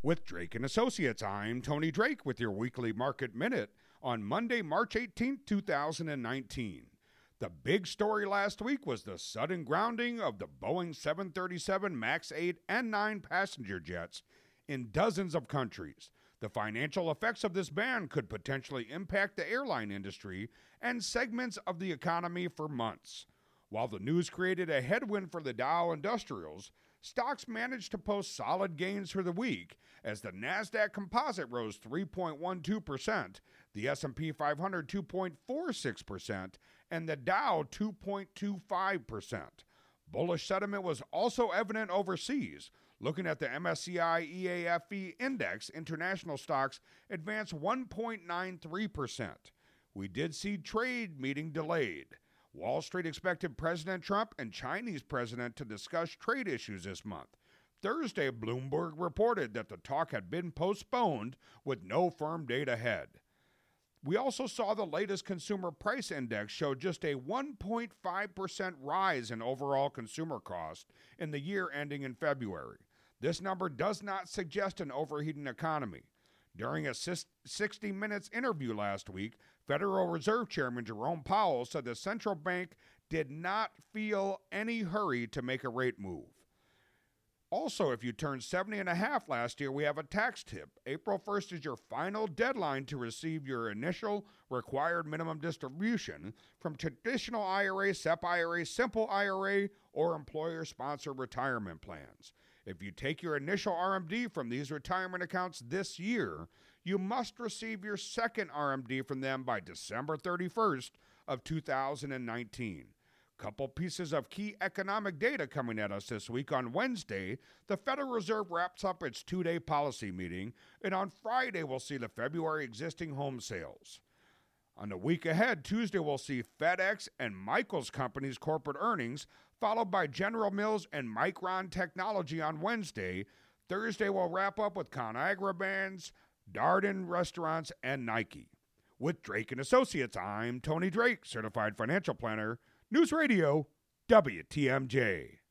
With Drake and Associates, I'm Tony Drake with your weekly market minute on Monday, March 18, 2019. The big story last week was the sudden grounding of the Boeing 737 MAX 8 and 9 passenger jets in dozens of countries. The financial effects of this ban could potentially impact the airline industry and segments of the economy for months. While the news created a headwind for the Dow Industrials, stocks managed to post solid gains for the week as the Nasdaq Composite rose 3.12%, the S&P 500 2.46%, and the Dow 2.25%. Bullish sentiment was also evident overseas. Looking at the MSCI EAFE index, international stocks advanced 1.93%. We did see trade meeting delayed. Wall Street expected President Trump and Chinese president to discuss trade issues this month. Thursday, Bloomberg reported that the talk had been postponed with no firm date ahead. We also saw the latest consumer price index show just a 1.5% rise in overall consumer cost in the year ending in February. This number does not suggest an overheating economy. During a 60 Minutes interview last week, Federal Reserve Chairman Jerome Powell said the central bank did not feel any hurry to make a rate move. Also, if you turned 70 and a half last year, we have a tax tip. April 1st is your final deadline to receive your initial required minimum distribution from traditional IRA, SEP IRA, simple IRA, or employer sponsored retirement plans. If you take your initial RMD from these retirement accounts this year, you must receive your second RMD from them by December 31st of 2019. Couple pieces of key economic data coming at us this week. On Wednesday, the Federal Reserve wraps up its two day policy meeting, and on Friday, we'll see the February existing home sales. On the week ahead, Tuesday, we'll see FedEx and Michaels Company's corporate earnings, followed by General Mills and Micron Technology on Wednesday. Thursday, we'll wrap up with ConAgra Brands, Darden Restaurants, and Nike. With Drake and Associates, I'm Tony Drake, certified financial planner, News Radio, WTMJ.